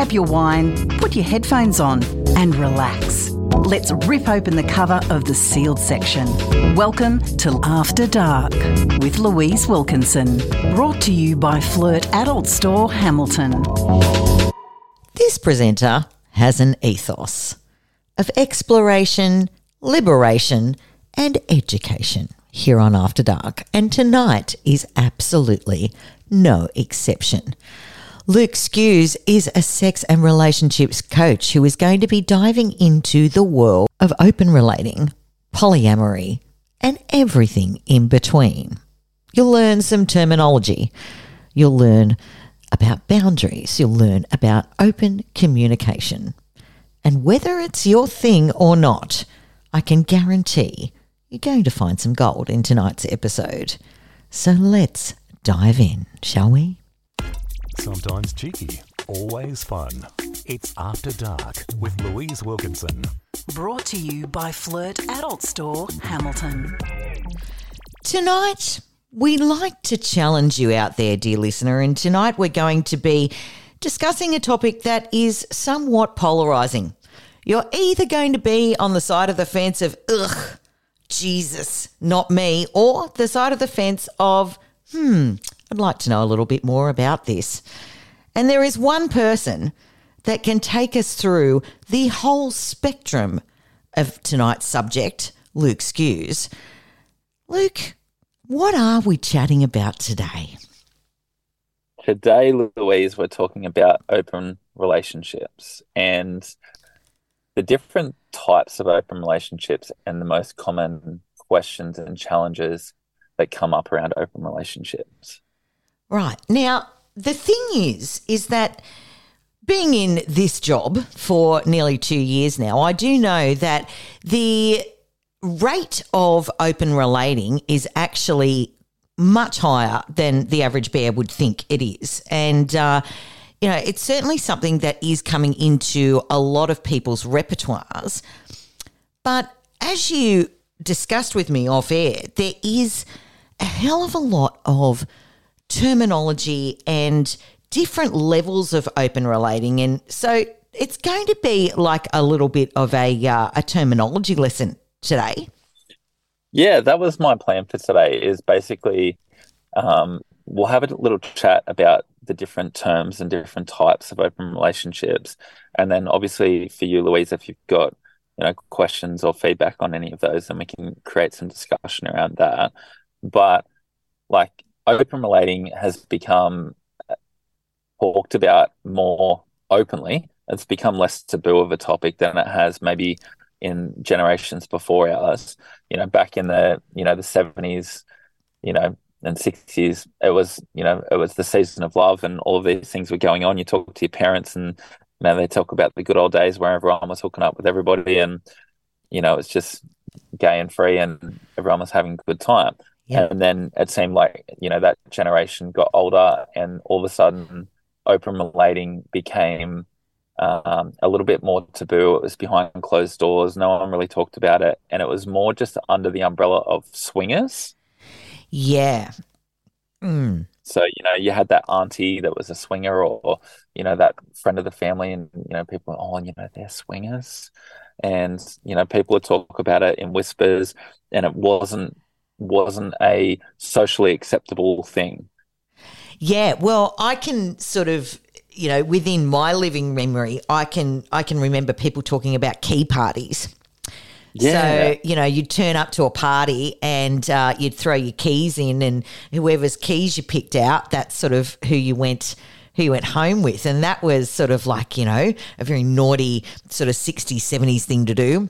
grab your wine, put your headphones on, and relax. Let's rip open the cover of the sealed section. Welcome to After Dark with Louise Wilkinson. Brought to you by Flirt Adult Store Hamilton. This presenter has an ethos of exploration, liberation, and education here on After Dark, and tonight is absolutely no exception. Luke Skews is a sex and relationships coach who is going to be diving into the world of open relating, polyamory, and everything in between. You'll learn some terminology. You'll learn about boundaries. You'll learn about open communication. And whether it's your thing or not, I can guarantee you're going to find some gold in tonight's episode. So let's dive in, shall we? Sometimes cheeky, always fun. It's After Dark with Louise Wilkinson. Brought to you by Flirt Adult Store Hamilton. Tonight, we like to challenge you out there, dear listener, and tonight we're going to be discussing a topic that is somewhat polarizing. You're either going to be on the side of the fence of, ugh, Jesus, not me, or the side of the fence of, hmm, I'd like to know a little bit more about this. And there is one person that can take us through the whole spectrum of tonight's subject, Luke Skews. Luke, what are we chatting about today? Today, Louise, we're talking about open relationships and the different types of open relationships and the most common questions and challenges that come up around open relationships. Right. Now, the thing is, is that being in this job for nearly two years now, I do know that the rate of open relating is actually much higher than the average bear would think it is. And, uh, you know, it's certainly something that is coming into a lot of people's repertoires. But as you discussed with me off air, there is a hell of a lot of terminology and different levels of open relating. And so it's going to be like a little bit of a, uh, a terminology lesson today. Yeah, that was my plan for today. Is basically um, we'll have a little chat about the different terms and different types of open relationships, and then obviously for you, Louise, if you've got you know questions or feedback on any of those, then we can create some discussion around that. But like open relating has become talked about more openly. It's become less taboo of a topic than it has maybe in generations before ours. You know, back in the you know the seventies, you know, and sixties, it was you know it was the season of love, and all of these things were going on. You talk to your parents, and know, they talk about the good old days where everyone was hooking up with everybody, and you know it's just gay and free, and everyone was having a good time. Yeah. And then it seemed like, you know, that generation got older and all of a sudden open relating became um, a little bit more taboo. It was behind closed doors. No one really talked about it. And it was more just under the umbrella of swingers. Yeah. Mm. So, you know, you had that auntie that was a swinger or, you know, that friend of the family and, you know, people, oh, you know, they're swingers. And, you know, people would talk about it in whispers and it wasn't wasn't a socially acceptable thing. Yeah, well, I can sort of you know within my living memory, I can I can remember people talking about key parties. Yeah. So, you know, you'd turn up to a party and uh, you'd throw your keys in, and whoever's keys you picked out, that's sort of who you went who you went home with. And that was sort of like, you know, a very naughty sort of 60s, 70s thing to do.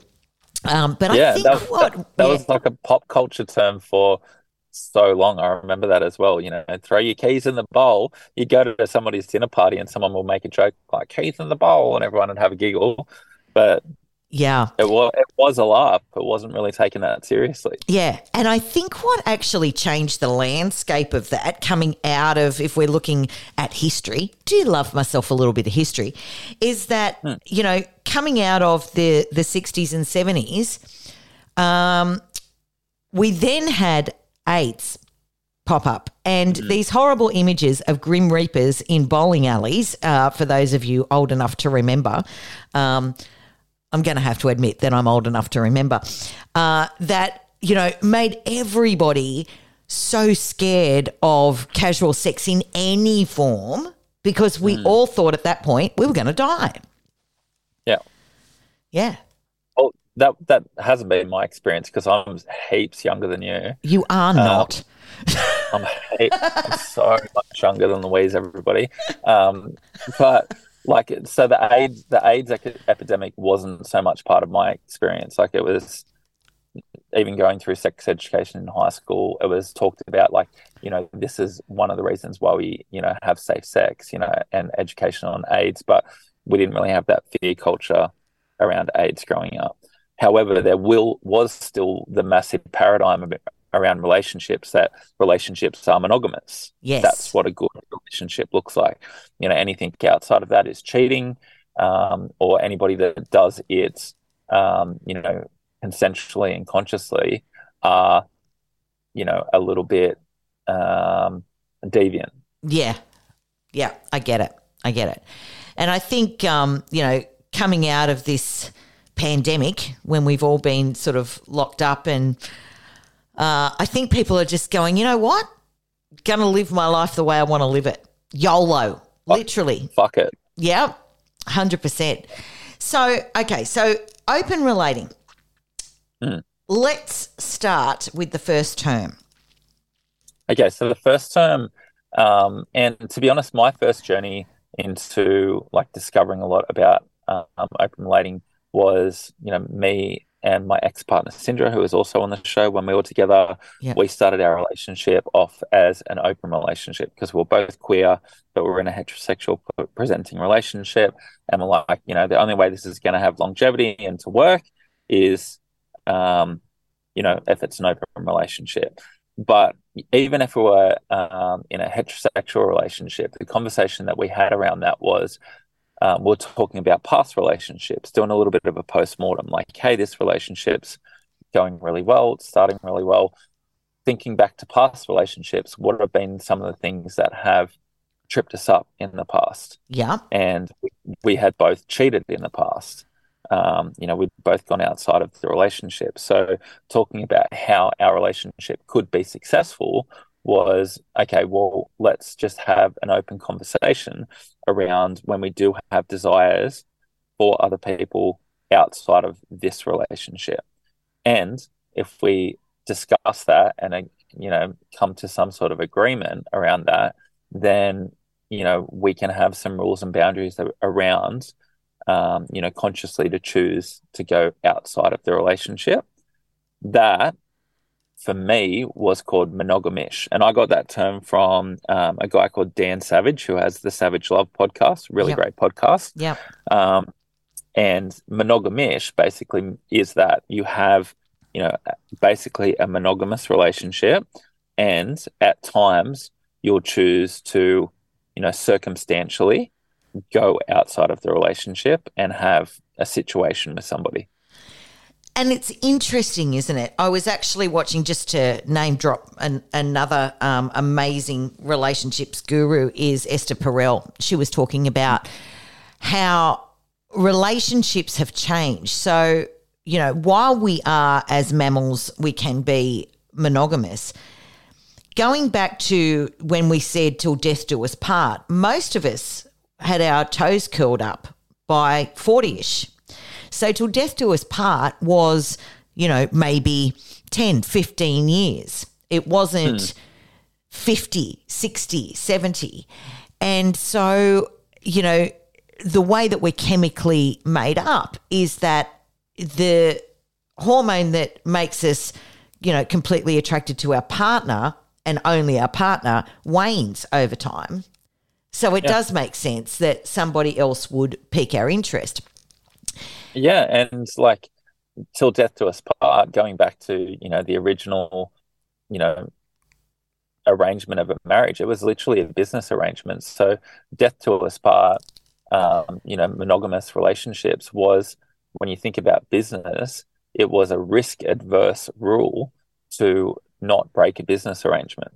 Um, but yeah, I think that, what that, that yeah. was like a pop culture term for so long. I remember that as well. You know, throw your keys in the bowl. You go to somebody's dinner party and someone will make a joke like keys in the bowl, and everyone would have a giggle. But yeah. It was it was a laugh. It wasn't really taken that seriously. Yeah. And I think what actually changed the landscape of that coming out of if we're looking at history, do love myself a little bit of history, is that, hmm. you know, coming out of the the 60s and 70s, um, we then had AIDS pop up, and these horrible images of grim reapers in bowling alleys. Uh, for those of you old enough to remember, um, I'm going to have to admit that I'm old enough to remember uh, that you know made everybody so scared of casual sex in any form because we all thought at that point we were going to die. Yeah. Yeah, Oh, that that hasn't been my experience because I'm heaps younger than you. you are not. I'm, heap, I'm so much younger than Louise. Everybody, um, but like so the AIDS the AIDS epidemic wasn't so much part of my experience. Like it was even going through sex education in high school. It was talked about like you know this is one of the reasons why we you know have safe sex you know and education on AIDS, but we didn't really have that fear culture around AIDS growing up. However, there will was still the massive paradigm around relationships that relationships are monogamous. Yes. That's what a good relationship looks like. You know, anything outside of that is cheating, um, or anybody that does it, um, you know, consensually and consciously are, you know, a little bit um, deviant. Yeah. Yeah, I get it. I get it. And I think, um, you know, coming out of this pandemic when we've all been sort of locked up, and uh, I think people are just going, you know what? Gonna live my life the way I want to live it. YOLO, literally. Fuck it. Yeah, 100%. So, okay, so open relating. Let's start with the first term. Okay, so the first term, um, and to be honest, my first journey into like discovering a lot about um, open relating was, you know, me and my ex partner Sindra, who was also on the show when we were together. Yep. We started our relationship off as an open relationship because we're both queer, but we we're in a heterosexual presenting relationship. And we're like, you know, the only way this is going to have longevity and to work is, um, you know, if it's an open relationship. But even if we were um, in a heterosexual relationship, the conversation that we had around that was um, we're talking about past relationships, doing a little bit of a post mortem, like, hey, this relationship's going really well, it's starting really well. Thinking back to past relationships, what have been some of the things that have tripped us up in the past? Yeah. and we, had both cheated in the past. Um, you know, we'd both gone outside of the relationship. So, talking about how our relationship could be successful was okay, well, let's just have an open conversation around when we do have desires for other people outside of this relationship. And if we discuss that and, uh, you know, come to some sort of agreement around that, then, you know, we can have some rules and boundaries around, um, you know, consciously to choose to go outside of the relationship. That for me was called monogamish. And I got that term from um, a guy called Dan Savage, who has the Savage Love podcast, really Yep. great podcast. Yeah. Um, and monogamish basically is that you have, you know, basically a monogamous relationship, and at times you'll choose to, you know, circumstantially go outside of the relationship and have a situation with somebody. And it's interesting, isn't it? I was actually watching just to name drop an, another um, amazing relationships guru is Esther Perel. She was talking about how relationships have changed. So, you know, while we are as mammals, we can be monogamous. Going back to when we said till death do us part, most of us had our toes curled up by 40 ish. So till death do us part was, you know, maybe 10, 15 years. It wasn't hmm. 50, 60, 70. And so, you know, the way that we're chemically made up is that the hormone that makes us, you know, completely attracted to our partner and only our partner wanes over time. So it does make sense that somebody else would pique our interest. Yeah, and like till death to us part, going back to, you know, the original, you know, arrangement of a marriage, it was literally a business arrangement. So death to us part, um, you know, monogamous relationships was when you think about business, it was a risk adverse rule to not break a business arrangement.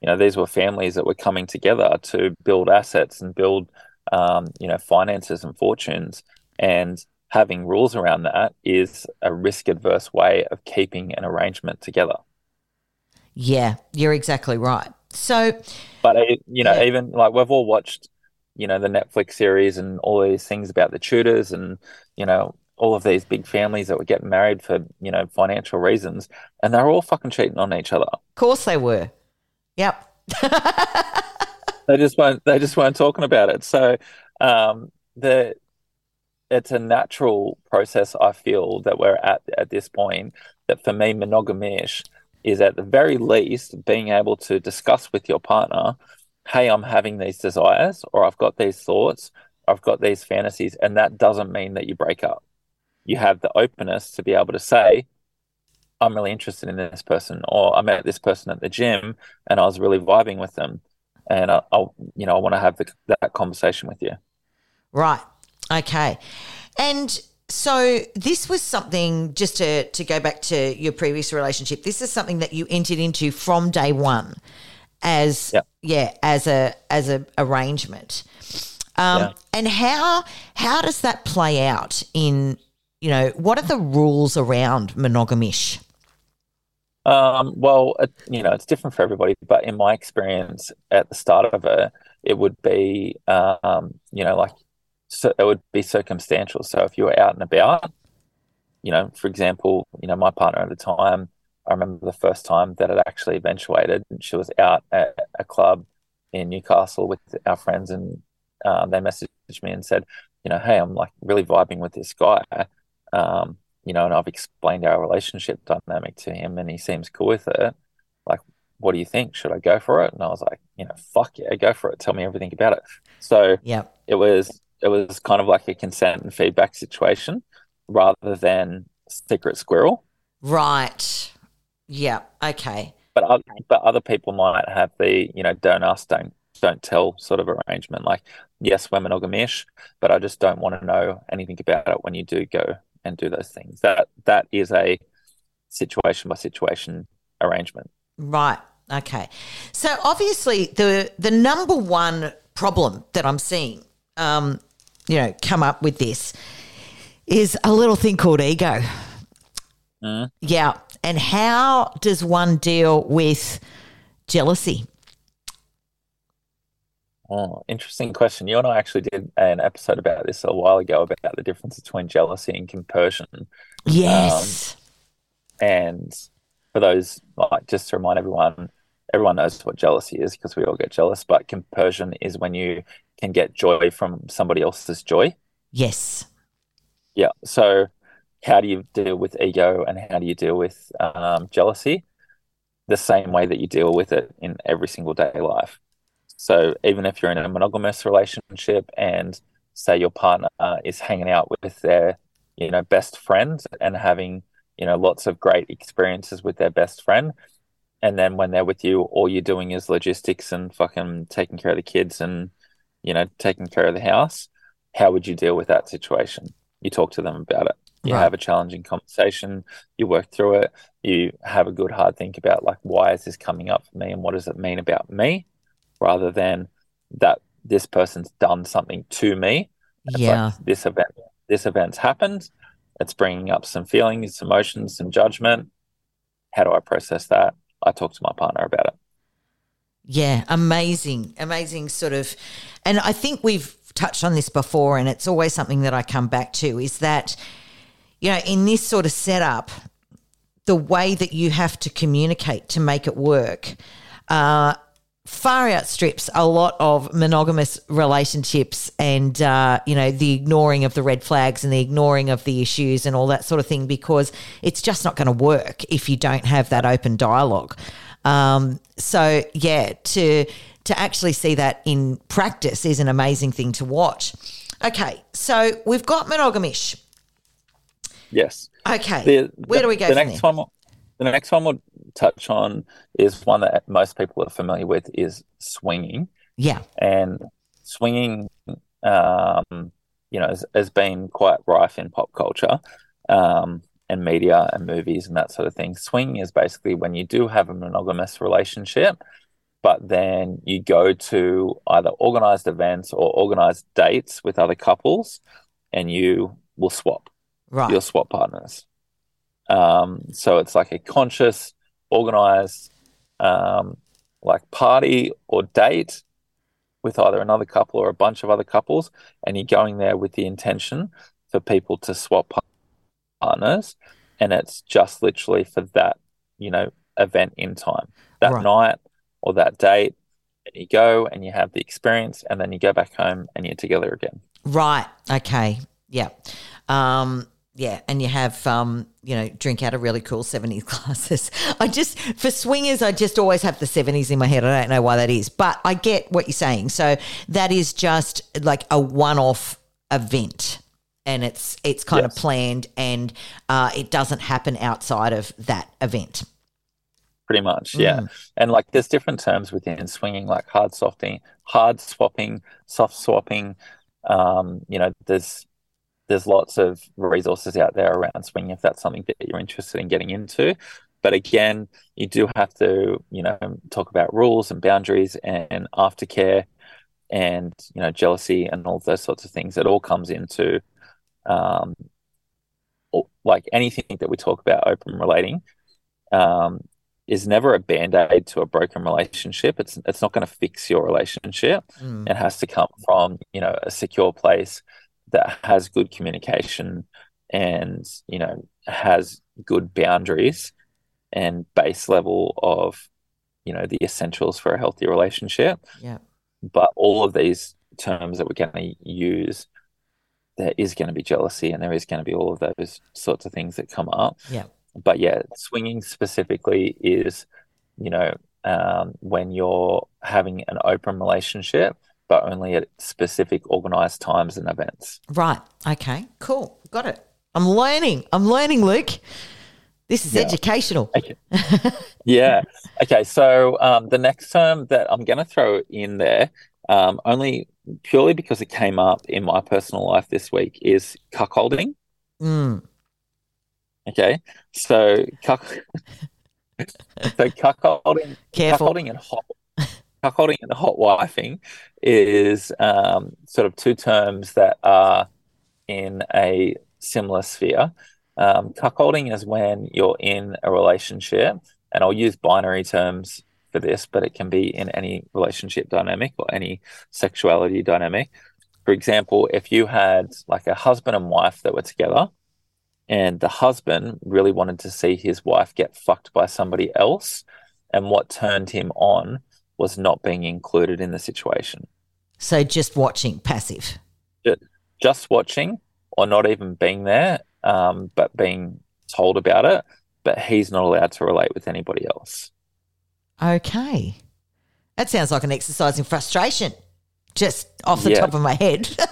you know, these were families that were coming together to build assets and build, um, you know, finances and fortunes. And having rules around that is a risk adverse way of keeping an arrangement together. Yeah, you're exactly right. So, but you know, Yeah. even like we've all watched, you know, the Netflix series and all these things about the Tudors and you know all of these big families that were getting married for you know financial reasons, and they're all fucking cheating on each other. of course they were. Yep. They just weren't. They just weren't talking about it. So, um, the it's a natural process. I feel that we're at at this point. That for me, monogamish is at the very least being able to discuss with your partner, "Hey, I'm having these desires, or I've got these thoughts, I've got these fantasies," and that doesn't mean that you break up. You have the openness to be able to say, "I'm really interested in this person," or "I met this person at the gym and I was really vibing with them." and I, I'll, you know, I want to have the, that conversation with you. Right. Okay. And so this was something just to to go back to your previous relationship. This is something that you entered into from day one, as Yep. yeah, as a as a arrangement. Um, Yeah. And how how does that play out in you know what are the rules around monogamish? Um, well, it, you know, it's different for everybody, but in my experience at the start of it, it would be, um, you know, like, so it would be circumstantial. So if you were out and about, you know, for example, you know, my partner at the time, I remember the first time that it actually eventuated. She was out at a club in Newcastle with our friends, and um, they messaged me and said, you know, hey, I'm like really vibing with this guy. Um, you know, and I've explained our relationship dynamic to him, and he seems cool with it. Like, what do you think? Should I go for it? And I was like, you know, fuck yeah, go for it. Tell me everything about it. So yeah, it was it was kind of like a consent and feedback situation rather than secret squirrel. Right. Yeah. Okay. But other, but other people might have the you know don't ask don't don't tell sort of arrangement. Like yes, we're monogamish, but I just don't want to know anything about it when you do go and do those things. That that is a situation by situation arrangement. Right. Okay. So obviously the the number one problem that I'm seeing, um, you know, come up with this is a little thing called ego. Mm. Yeah. And how does one deal with jealousy? Oh, interesting question. You and I actually did an episode about this a while ago about the difference between jealousy and compersion. Yes. And for those, like, just to remind everyone, everyone knows what jealousy is because we all get jealous, but compersion is when you can get joy from somebody else's joy. yes. Yeah. So, how do you deal with ego and how do you deal with um, jealousy? The same way that you deal with it in every single day life. So, even if you're in a monogamous relationship and say your partner is hanging out with their, you know, best friend and having, you know, lots of great experiences with their best friend, and then when they're with you, all you're doing is logistics and fucking taking care of the kids and, you know, taking care of the house. How would you deal with that situation? You talk to them about it. You Right. have a challenging conversation. You work through it. You have a good hard think about like why is this coming up for me and what does it mean about me, rather than that this person's done something to me. It's Yeah. like this event. This event's happened. It's bringing up some feelings, emotions, some judgment. How do I process that? I talk to my partner about it. Yeah, amazing, amazing sort of. And I think we've touched on this before, and it's always something that I come back to is that, you know, in this sort of setup, the way that you have to communicate to make it work uh, far outstrips a lot of monogamous relationships and, uh, you know, the ignoring of the red flags and the ignoring of the issues and all that sort of thing because it's just not going to work if you don't have that open dialogue. Um, so yeah, to to actually see that in practice is an amazing thing to watch. Okay, so we've got monogamish. Yes. Okay, The, where the- do we go The next there? one, the next one we'll touch on is one that most people are familiar with is swinging. Yeah, and swinging um, you know has, has been quite rife in pop culture um, and media and movies and that sort of thing Swing is basically when you do have a monogamous relationship but then you go to either organized events or organized dates with other couples and you will swap. Right. You'll swap partners. Um, so it's like a conscious, organized, um, like party or date with either another couple or a bunch of other couples, and you're going there with the intention for people to swap partners, and it's just literally for that, you know, event in time, that Right. night or that date, and you go and you have the experience, and then you go back home and you're together again. Right. Okay. Yeah. Um, yeah, and you have um, you know, drink out of really cool seventies glasses. I just for swingers, I just always have the seventies in my head. I don't know why that is, but I get what you're saying. So that is just like a one-off event, and it's it's kind of planned, and uh, it doesn't happen outside of that event. pretty much yeah. And like there's different terms within swinging like hard softing hard swapping soft swapping. Um you know there's there's lots of resources out there around swinging if that's something that you're interested in getting into. But again you do have to you know talk about rules and boundaries and aftercare and you know jealousy and all those sorts of things it all comes into um like anything that we talk about open relating um is never a band-aid to a broken relationship. It's it's not going to fix your relationship. Mm. It has to come from, you know, a secure place that has good communication and, you know, has good boundaries and base level of, you know, the essentials for a healthy relationship. Yeah. But all of these terms that we're going to use, there is going to be jealousy and there is going to be all of those sorts of things that come up Yeah. but yeah, swinging specifically is, you know, um, when you're having an open relationship, but only at specific organized times and events. Right. Okay. Cool. Got it. I'm learning. I'm learning, Luke. This is Yeah. educational. Yeah. Okay. So um, the next term that I'm going to throw in there, um, only purely because it came up in my personal life this week, is cuckolding. Mm. Okay. So cuck. so cuckolding. Careful. Cuckolding and hot cuckolding and hot wifing is um, sort of two terms that are in a similar sphere. Um, cuckolding is when you're in a relationship, and I'll use binary terms for this, but it can be in any relationship dynamic or any sexuality dynamic. For example, if you had like a husband and wife that were together, and the husband really wanted to see his wife get fucked by somebody else, and what turned him on was not being included in the situation. So just watching, passive. Just watching or not even being there, um, but being told about it, but he's not allowed to relate with anybody else. Okay. That sounds like an exercise in frustration, just off the Yeah. top of my head.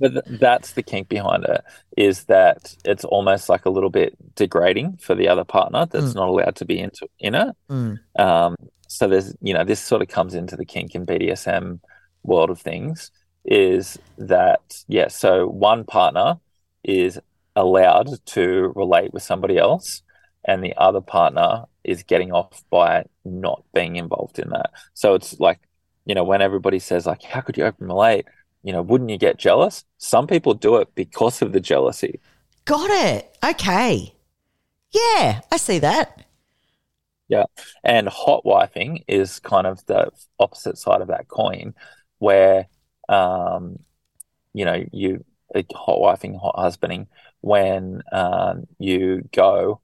But th- that's the kink behind it is that it's almost like a little bit degrading for the other partner that's not allowed to be into in it. Mm. Um, so there's, you know, this sort of comes into the kink and BDSM world of things is that, yeah, so one partner is allowed to relate with somebody else and the other partner is getting off by not being involved in that. So it's like, you know, when everybody says like, how could you open relate? You know, wouldn't you get jealous? Some people do it because of the jealousy. Got it. Okay. Yeah, I see that. Yeah. And hot wifing is kind of the opposite side of that coin, where, um, you know, you hot wifing, hot husbanding, when um, you go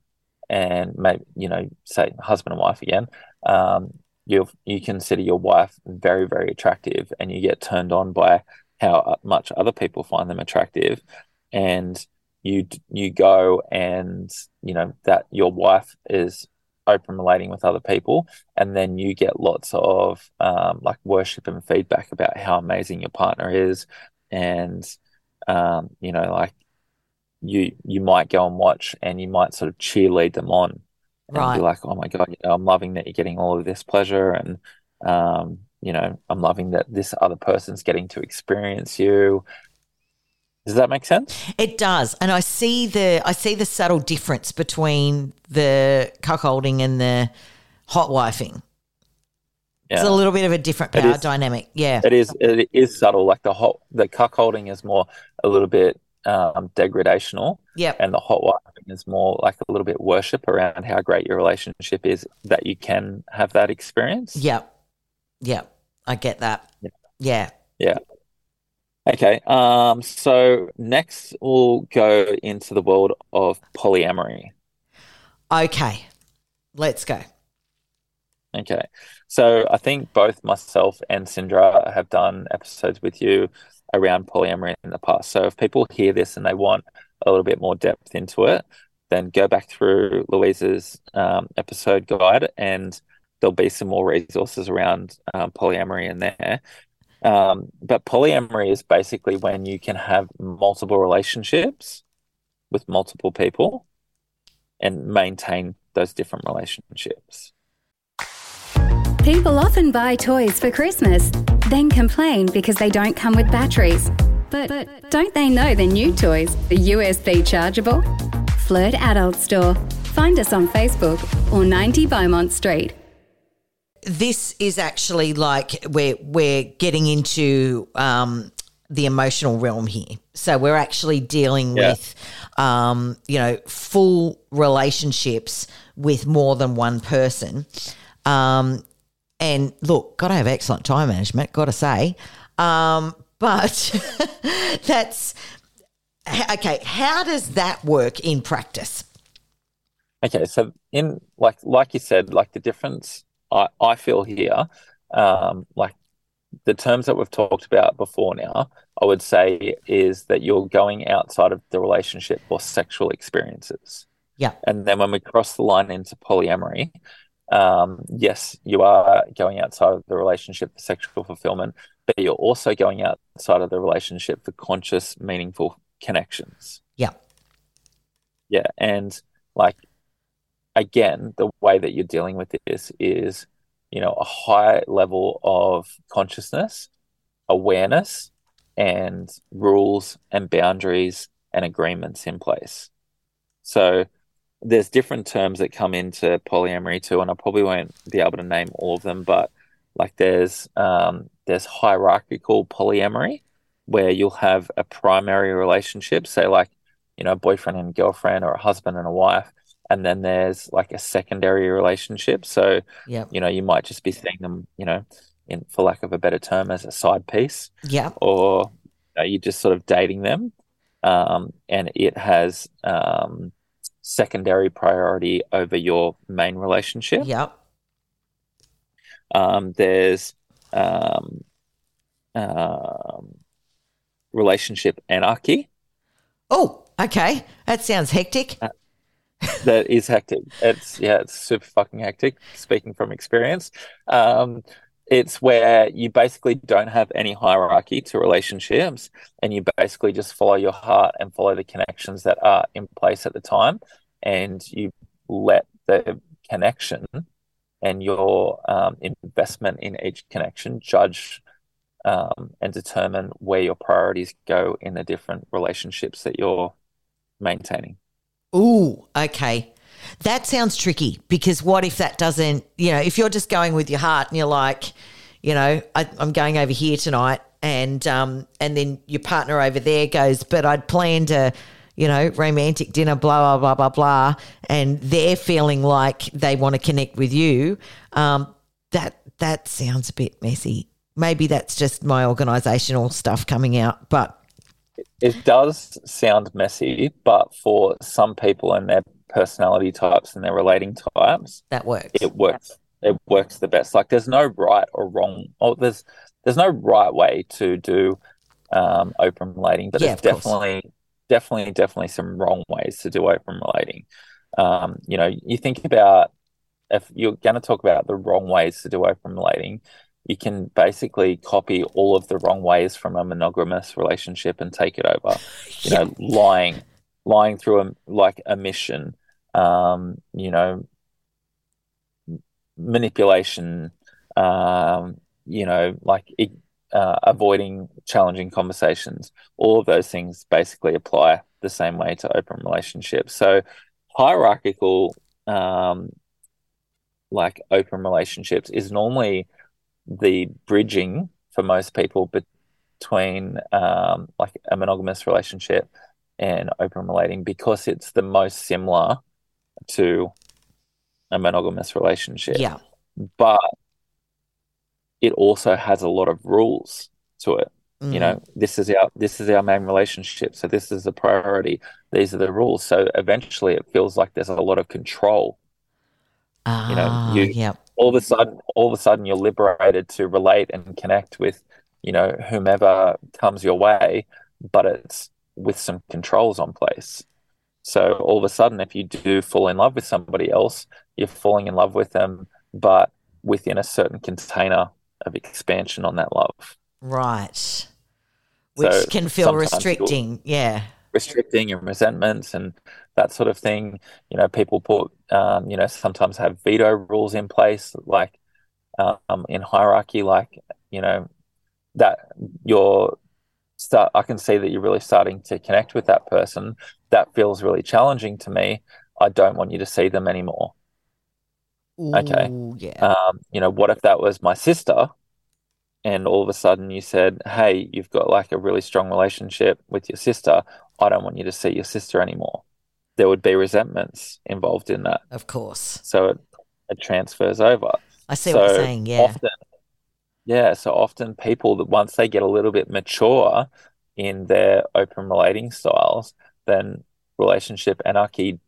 and maybe, you know, say husband and wife again, um, you you consider your wife very, very attractive and you get turned on by how much other people find them attractive. And you you go and you know that your wife is open relating with other people and then you get lots of um, like worship and feedback about how amazing your partner is and um, you know like you you might go and watch and you might sort of cheerlead them on and Right. be like oh my god you know, I'm loving that you're getting all of this pleasure and um, you know I'm loving that this other person's getting to experience you does that make sense It does, and I see the I see the subtle difference between the cuckolding and the hot wifing. It's a little bit of a different power dynamic. Yeah. It is it is subtle. Like the hot the cuckolding is more a little bit um, degradational, Yeah. and the hot wifing is more like a little bit worship around how great your relationship is that you can have that experience. Yeah. Yeah. I get that. Yeah. Yeah. Okay. Um. So next we'll go into the world of polyamory. Okay. Let's go. Okay. So I think both myself and Sindra have done episodes with you around polyamory in the past. So if people hear this and they want a little bit more depth into it, then go back through Louise's um, episode guide and there'll be some more resources around um, polyamory in there. Um, but polyamory is basically when you can have multiple relationships with multiple people and maintain those different relationships. People often buy toys for Christmas, then complain because they don't come with batteries. But, but don't they know the new toys are USB chargeable? Flirt Adult Store. Find us on Facebook or 90 Beaumont Street. This is actually like we're we're getting into um, the emotional realm here. So we're actually dealing Yeah. with um, you know full relationships with more than one person. Um, and look, got to have excellent time management. Got to say, um, but that's okay. How does that work in practice? Okay, so in like like you said, like the difference I, I feel here, um, like the terms that we've talked about before now, I would say is that you're going outside of the relationship for sexual experiences. Yeah. And then when we cross the line into polyamory, um, yes, you are going outside of the relationship for sexual fulfillment, but you're also going outside of the relationship for conscious, meaningful connections. Yeah. Yeah, and like again, the way that you're dealing with this is, you know, a high level of consciousness, awareness, and rules and boundaries and agreements in place. So there's different terms that come into polyamory too, and I probably won't be able to name all of them, but like there's um, there's hierarchical polyamory where you'll have a primary relationship, say like you know, a boyfriend and girlfriend or a husband and a wife. And then there's like a secondary relationship. So, Yeah. you know, you might just be seeing them, you know, in for lack of a better term, as a side piece, Yeah. or you know, you're just sort of dating them. Um, and it has um, secondary priority over your main relationship. Yep. Um, there's um, um, relationship anarchy. Oh, okay. That sounds hectic. that is hectic. It's yeah, it's super fucking hectic. Speaking from experience, um, it's where you basically don't have any hierarchy to relationships, and you basically just follow your heart and follow the connections that are in place at the time, and you let the connection and your um, investment in each connection judge um, and determine where your priorities go in the different relationships that you're maintaining. Ooh, okay. That sounds tricky because what if that doesn't, you know, if you're just going with your heart and you're like, you know, I, I'm going over here tonight, and um, and then your partner over there goes, but I'd planned a, you know, romantic dinner, blah blah blah blah blah, and they're feeling like they want to connect with you. Um, that that sounds a bit messy. Maybe that's just my organisational stuff coming out, but It does sound messy, but for some people and their personality types and their relating types, that works. it works. It works the best. Like there's no right or wrong. Oh, there's there's no right way to do um, open relating, but Yeah, there's of course. definitely definitely definitely some wrong ways to do open relating. Um, you know, you think about if you're going to talk about the wrong ways to do open relating, you can basically copy all of the wrong ways from a monogamous relationship and take it over. You know, lying, lying through a like a mission. Um, you know, manipulation. Um, you know, like uh, avoiding challenging conversations. All of those things basically apply the same way to open relationships. So hierarchical, um, like open relationships, is normally the bridging for most people between um, like a monogamous relationship and open relating because it's the most similar to a monogamous relationship. Yeah. But it also has a lot of rules to it. Mm. You know, this is our this is our main relationship, so this is the priority. These are the rules. So eventually, it feels like there's a lot of control. Ah, you know, you- yep. All of a sudden, all of a sudden, you're liberated to relate and connect with, you know, whomever comes your way, but it's with some controls on place. So all of a sudden, if you do fall in love with somebody else, you're falling in love with them, but within a certain container of expansion on that love. Right. Which So can feel restricting. Yeah. restricting and resentments and that sort of thing. You know, people put, um, you know, sometimes have veto rules in place, like um, in hierarchy, like, you know, that you're start, I can see that you're really starting to connect with that person. That feels really challenging to me. I don't want you to see them anymore. Okay. Yeah. Um, you know, what if that was my sister? And all of a sudden you said, Hey, you've got like a really strong relationship with your sister. I don't want you to see your sister anymore. There would be resentments involved in that. of course. So it, it transfers over. I see what you're saying. Yeah. Often, yeah. So often people that once they get a little bit mature in their open relating styles, then relationship anarchy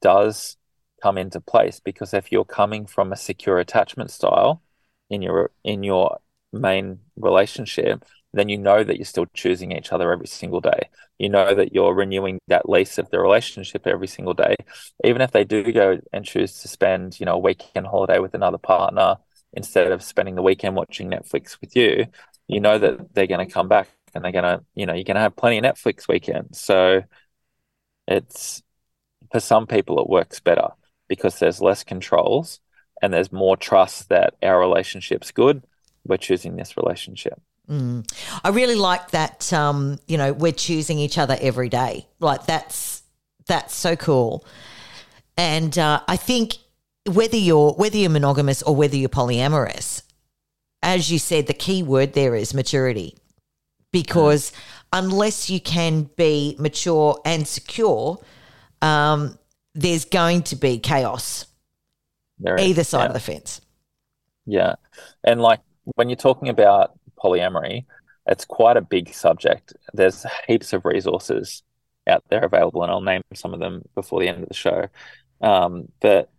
does come into place because if you're coming from a secure attachment style in your in your main relationship, then you know that you're still choosing each other every single day. You know that you're renewing that lease of the relationship every single day. Even if they do go and choose to spend, you know, a weekend holiday with another partner instead of spending the weekend watching Netflix with you, you know that they're going to come back and they're going to, you know, you're going to have plenty of Netflix weekends. So it's for some people it works better because there's less controls and there's more trust that our relationship's good. We're choosing this relationship. Mm. I really like that. Um, you know, we're choosing each other every day. Like that's that's so cool. And uh, I think whether you're whether you're monogamous or whether you're polyamorous, as you said, the key word there is maturity, because unless you can be mature and secure, um, there's going to be chaos There is- either side yeah. of the fence. Yeah. And like when you're talking about polyamory, it's quite a big subject. There's heaps of resources out there available, and I'll name some of them before the end of the show. Um, but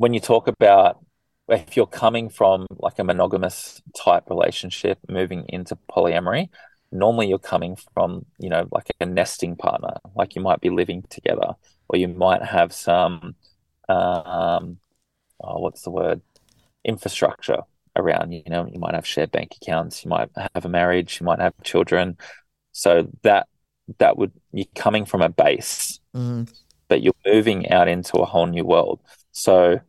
when you talk about if you're coming from like a monogamous type relationship moving into polyamory, normally you're coming from, you know, like a nesting partner, like you might be living together, or you might have some, um, oh, what's the word? Infrastructure around, you know, you might have shared bank accounts, you might have a marriage, you might have children. So that that would you're coming from a base, Mm. but you're moving out into a whole new world. So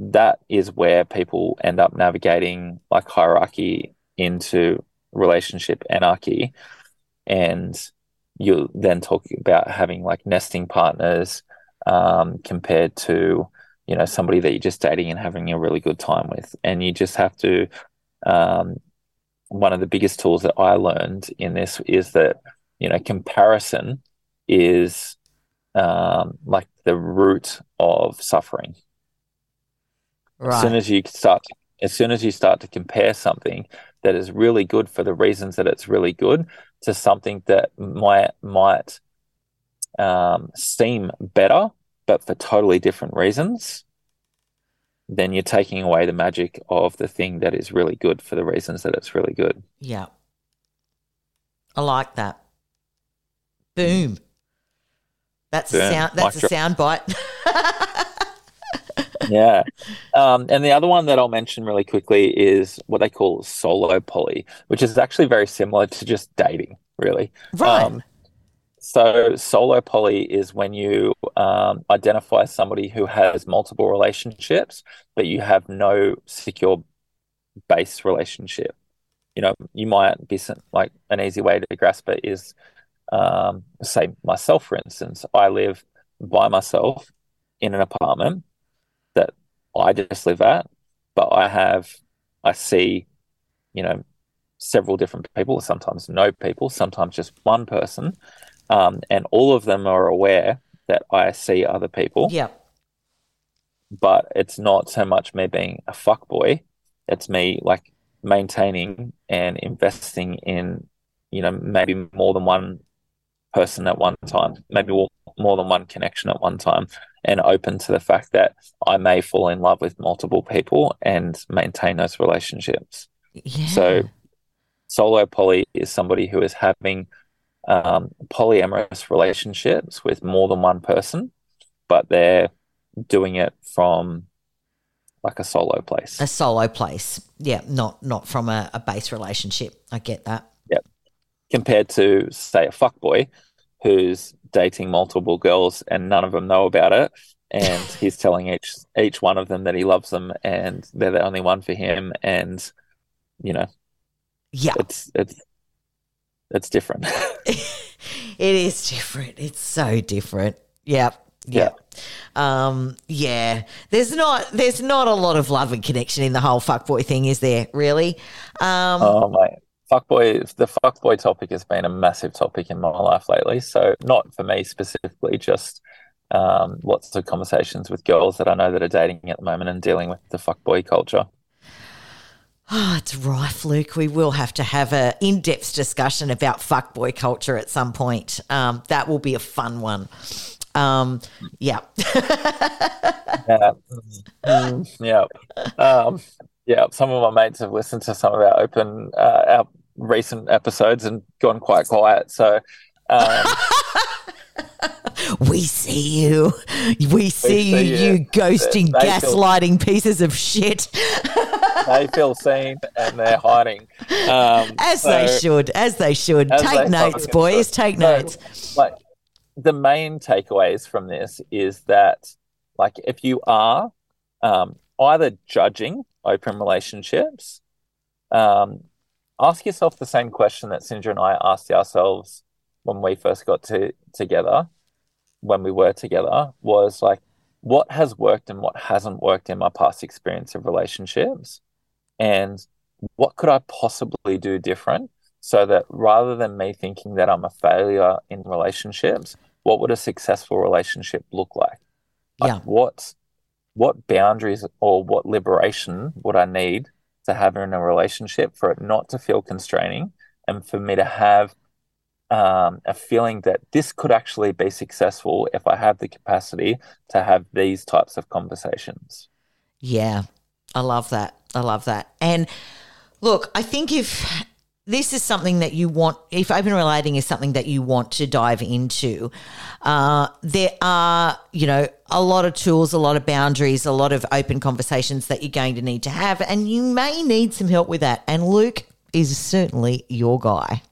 that is where people end up navigating like hierarchy into relationship anarchy. And you then talk about having like nesting partners um, compared to, you know, somebody that you're just dating and having a really good time with. And you just have to, um, one of the biggest tools that I learned in this is that, you know, comparison is um, like the root of suffering. As soon as you start, as soon as you start to compare something that is really good for the reasons that it's really good to something that might might um, seem better, but for totally different reasons, then you're taking away the magic of the thing that is really good for the reasons that it's really good. Yeah. I like that. Boom. That's a sound that's Mic a drop. sound bite. yeah. Um, and the other one that I'll mention really quickly is what they call solo poly, which is actually very similar to just dating, really. right. Um, so solo poly is when you um, identify somebody who has multiple relationships, but you have no secure base relationship. You know, you might be like an easy way to grasp it is, um, say myself, for instance, I live by myself in an apartment I just live at, but I have, I see, you know, several different people, sometimes no people, sometimes just one person, um, and all of them are aware that I see other people. Yeah. But it's not so much me being a fuck boy; it's me like maintaining and investing in, you know, maybe more than one person at one time, maybe more, more than one connection at one time, and open to the fact that I may fall in love with multiple people and maintain those relationships. Yeah. So, solo poly is somebody who is having um, polyamorous relationships with more than one person, but they're doing it from like a solo place. a solo place. Yeah, not not from a, a base relationship. I get that. Compared to say a fuckboy who's dating multiple girls and none of them know about it and he's telling each each one of them that he loves them and they're the only one for him and you know Yeah. it's it's it's different It is different. It's so different. Yeah. Yeah. Um, yeah. There's not there's not a lot of love and connection in the whole fuckboy thing, is there, really? Um oh my fuckboy the fuckboy topic has been a massive topic in my life lately so not for me specifically just um, lots of conversations with girls that I know that are dating at the moment and dealing with the fuckboy culture oh, it's rife, Luke. We will have to have a in-depth discussion about fuckboy culture at some point. Um, that will be a fun one. Um, yeah. Yeah. Mm, yeah. Um, yeah. Some of my mates have listened to some of our open, uh, our recent episodes and gone quite quiet. So, um, We see you. We see you, see you you. ghosting, They feel- gaslighting pieces of shit. they feel seen and they're hiding. Um, As so- they should, as they should. As Take they notes, boys. should. Take So, notes. Like the main takeaways from this is that, like, if you are um, either judging open relationships, um, ask yourself the same question that Sindra and I asked ourselves when we first got to together, when we were together, was like, what has worked and what hasn't worked in my past experience of relationships, and what could I possibly do different so that rather than me thinking that I'm a failure in relationships, what would a successful relationship look like? Like, Yeah. what what boundaries or what liberation would I need to have in a relationship for it not to feel constraining and for me to have um, a feeling that this could actually be successful if I have the capacity to have these types of conversations. Yeah, I love that. I love that. And look, I think if this is something that you want, if open relating is something that you want to dive into, uh, there are, you know, a lot of tools, a lot of boundaries, a lot of open conversations that you're going to need to have. And you may need some help with that. And Luke is certainly your guy.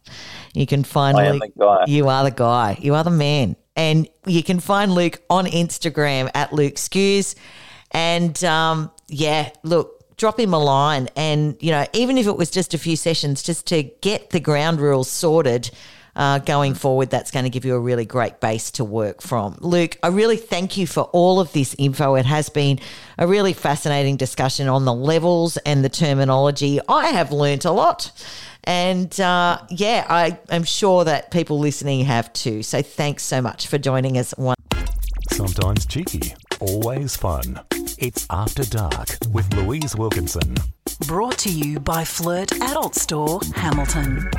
You can find I am Luke. the guy. You are the guy. You are the man. And you can find Luke on Instagram at Luke Skews. And um, yeah, look, drop him a line. And, you know, even if it was just a few sessions, just to get the ground rules sorted uh, going forward, that's going to give you a really great base to work from. Luke, I really thank you for all of this info. It has been a really fascinating discussion on the levels and the terminology. I have learnt a lot. And uh, yeah, I am sure that people listening have too. So thanks so much for joining us. Sometimes cheeky, always fun. It's After Dark with Louise Wilkinson. Brought to you by Flirt Adult Store, Hamilton.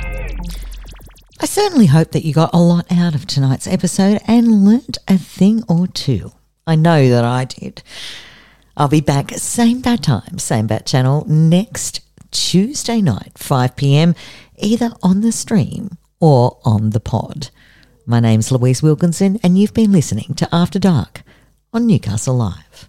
I certainly hope that you got a lot out of tonight's episode and learnt a thing or two. I know that I did. I'll be back same bad time, same bad channel next Tuesday night, 5 p.m., either on the stream or on the pod. My name's Louise Wilkinson, and you've been listening to After Dark on Newcastle Live.